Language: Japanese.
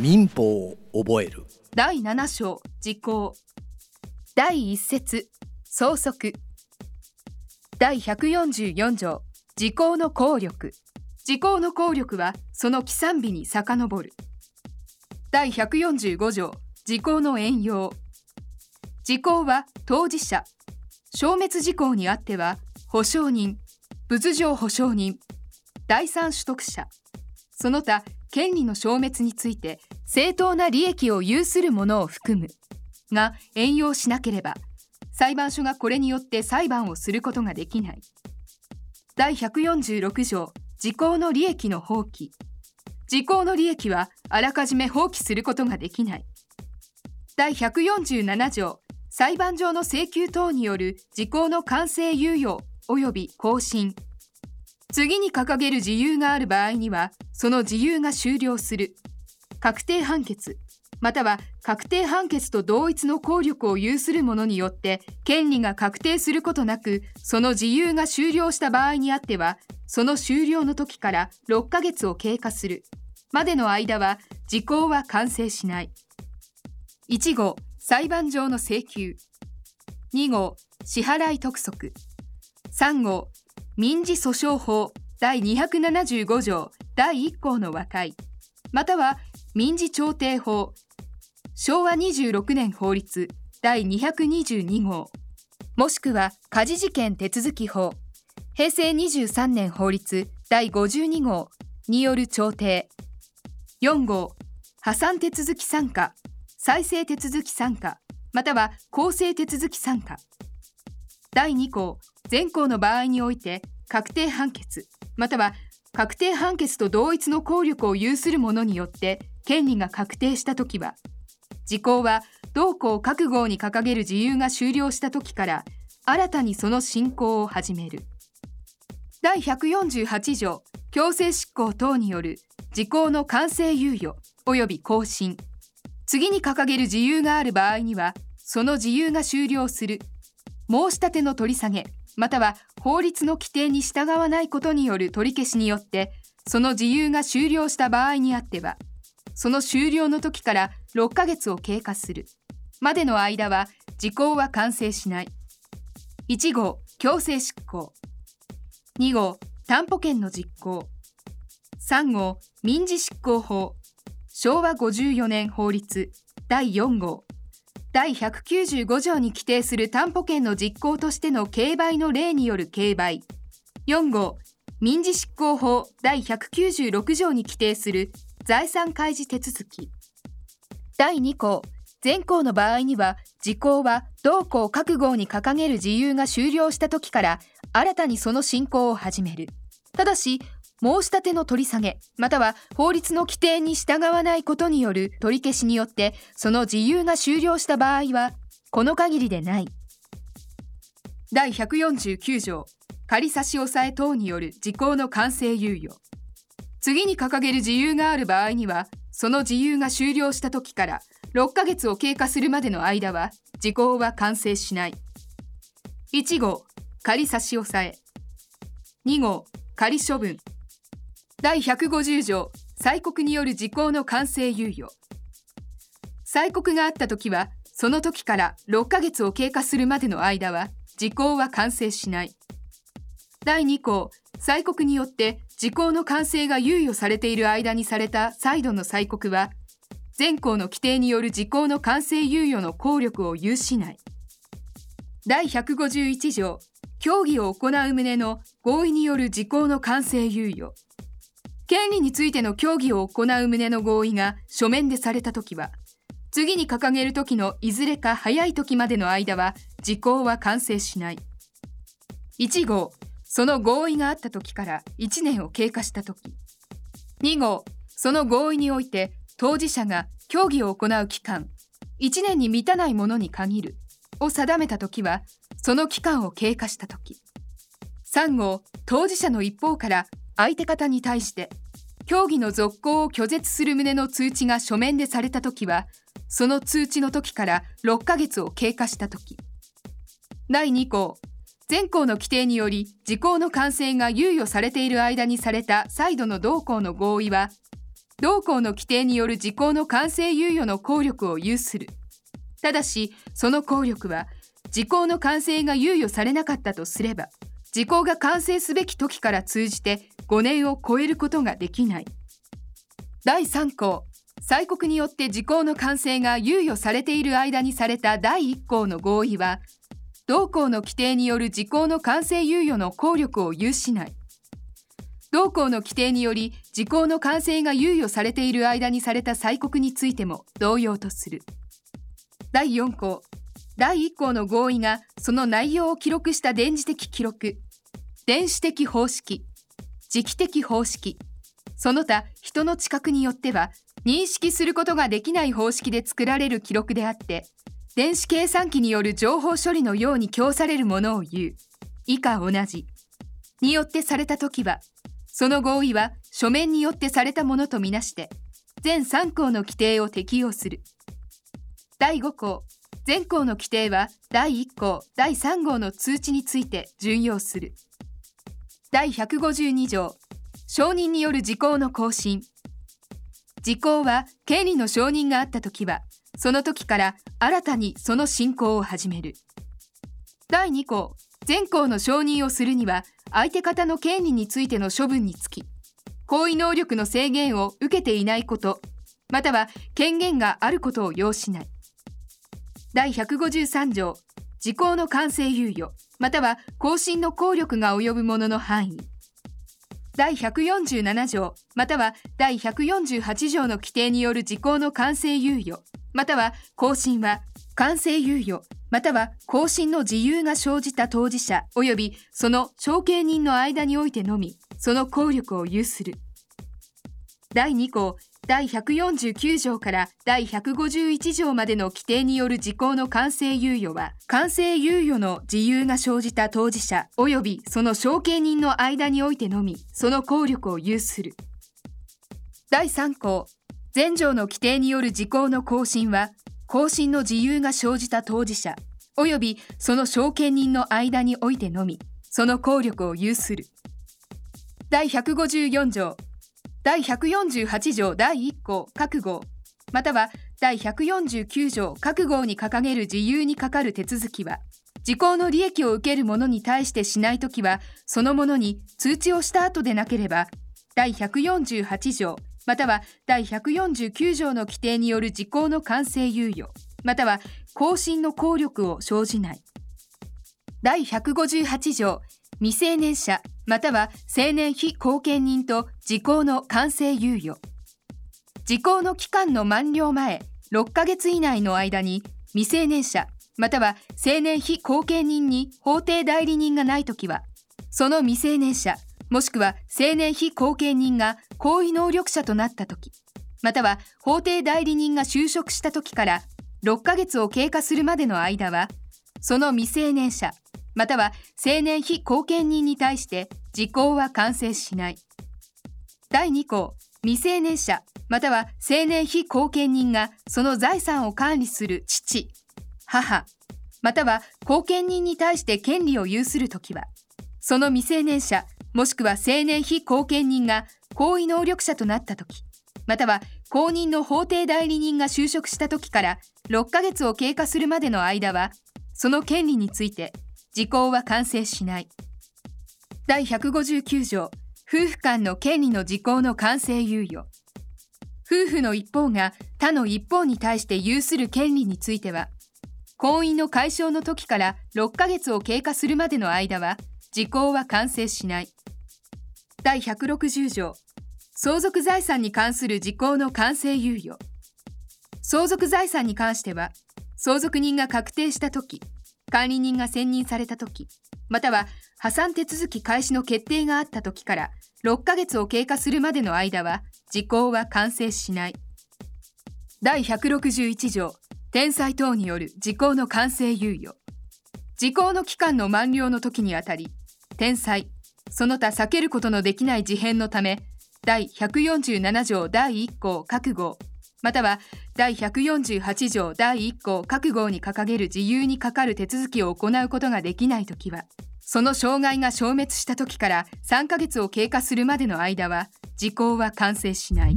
民法を覚える。第7章時効。第1節相続。第144条時効の効力。時効の効力はその起算日に遡る。第145条時効の援用時効は当事者。消滅事項にあっては保証人。物上保証人。第三取得者。その他権利の消滅について正当な利益を有するものを含むが援用しなければ裁判所がこれによって裁判をすることができない。第146条時効の利益の放棄。時効の利益はあらかじめ放棄することができない。第147条裁判上の請求等による時効の完成猶予及び更新。次に掲げる自由がある場合にはその自由が終了する。確定判決。または確定判決と同一の効力を有する者によって権利が確定することなくその自由が終了した場合にあってはその終了の時から6ヶ月を経過する。までの間は時効は完成しない。1号裁判上の請求。2号支払い督促。3号民事訴訟法第275条第1項の和解。または民事調停法昭和26年法律第222号。もしくは家事事件手続法平成23年法律第52号による調停。4号破産手続参加再生手続参加または公正手続参加。第2項全項の場合において確定判決または確定判決と同一の効力を有する者によって権利が確定したときは時効は同項各号に掲げる自由が終了したときから新たにその進行を始める。第148条強制執行等による時効の完成猶予及び更新。次に掲げる自由がある場合にはその自由が終了する。申し立ての取り下げまたは法律の規定に従わないことによる取り消しによってその自由が終了した場合にあってはその終了の時から6ヶ月を経過する。までの間は時効は完成しない。1号強制執行。2号担保権の実行。3号民事執行法。昭和54年法律。第4号第195条に規定する担保権の実行としての競売の例による競売。4号民事執行法。第196条に規定する。財産開示手続き。第2項全項の場合には時効は同項各号に掲げる自由が終了した時から新たにその進行を始める。ただし申し立ての取り下げまたは法律の規定に従わないことによる取り消しによってその自由が終了した場合はこの限りでない。第149条仮差し押さえ等による時効の完成猶予。次に掲げる自由がある場合にはその自由が終了した時から6ヶ月を経過するまでの間は時効は完成しない。1号仮差し押さえ。2号仮処分。第150条催告による時効の完成猶予。催告があった時はその時から6ヶ月を経過するまでの間は時効は完成しない。第2項催告によって時効の完成が猶予されている間にされた再度の催告は全項の規定による時効の完成猶予の効力を有しない。第151条協議を行う旨の合意による時効の完成猶予。権利についての協議を行う旨の合意が書面でされたときは、次に掲げる時のいずれか早い時までの間は時効は完成しない。1号、その合意があった時から1年を経過した時。2号、その合意において当事者が協議を行う期間、1年に満たないものに限るを定めた時は、その期間を経過した時。3号、当事者の一方から相手方に対して協議の続行を拒絶する旨の通知が書面でされたときはその通知の時から6ヶ月を経過したとき第2項全項の規定により時効の完成が猶予されている間にされた再度の同項の合意は同項の規定による時効の完成猶予の効力を有する。ただしその効力は時効の完成が猶予されなかったとすれば時効が完成すべき時から通じて5年を超えることができない。第3項。催告によって時効の完成が猶予されている間にされた第1項の合意は同項の規定による時効の完成猶予の効力を有しない。同項の規定により時効の完成が猶予されている間にされた催告についても同様とする。第4項。第1項の合意がその内容を記録した電磁的記録。電子的方式。時期的方式。その他人の知覚によっては認識することができない方式で作られる記録であって電子計算機による情報処理のように供されるものを言う。以下同じ。によってされた時はその合意は書面によってされたものとみなして全3項の規定を適用する。第5項。全項の規定は第1項第3号の通知について準用する。第152条承認による時効の更新。時効は権利の承認があった時はその時から新たにその進行を始める。第2項全項の承認をするには相手方の権利についての処分につき行為能力の制限を受けていないことまたは権限があることを要しない。第153条時効の完成猶予または更新の効力が及ぶものの範囲。第147条または第148条の規定による時効の完成猶予または更新は完成猶予または更新の自由が生じた当事者及びその承継人の間においてのみその効力を有する。第2項第149条から第151条までの規定による時効の完成猶予は完成猶予の自由が生じた当事者及びその承継人の間においてのみその効力を有する。第3項前条の規定による時効の更新は更新の自由が生じた当事者及びその承継人の間においてのみその効力を有する。第154条第148条第1項各号または第149条各号に掲げる自由にかかる手続きは時効の利益を受ける者に対してしないときはその者に通知をした後でなければ第148条または第149条の規定による時効の完成猶予または更新の効力を生じない。第158条未成年者または成年非後見人と時効の完成猶予。時効の期間の満了前6ヶ月以内の間に未成年者または成年非後見人に法定代理人がないときはその未成年者もしくは成年非後見人が行為能力者となったときまたは法定代理人が就職したときから6ヶ月を経過するまでの間はその未成年者または成年非後見人に対して時効は完成しない。第2項未成年者または成年非後見人がその財産を管理する父母または後見人に対して権利を有するときはその未成年者もしくは成年非後見人が行為能力者となったときまたは公認の法定代理人が就職したときから6ヶ月を経過するまでの間はその権利について時効は完成しない。第159条夫婦間の権利の時効の完成猶予。夫婦の一方が他の一方に対して有する権利については婚姻の解消の時から6ヶ月を経過するまでの間は時効は完成しない。第160条相続財産に関する時効の完成猶予。相続財産に関しては相続人が確定した時管理人が選任された時または破産手続き開始の決定があった時から6ヶ月を経過するまでの間は時効は完成しない。第161条天災等による時効の完成猶予。時効の期間の満了の時にあたり天災その他避けることのできない事変のため第147条第1項各号または第148条第1項各号に掲げる自由にかかる手続きを行うことができないときは、その障害が消滅したときから3ヶ月を経過するまでの間は、時効は完成しない。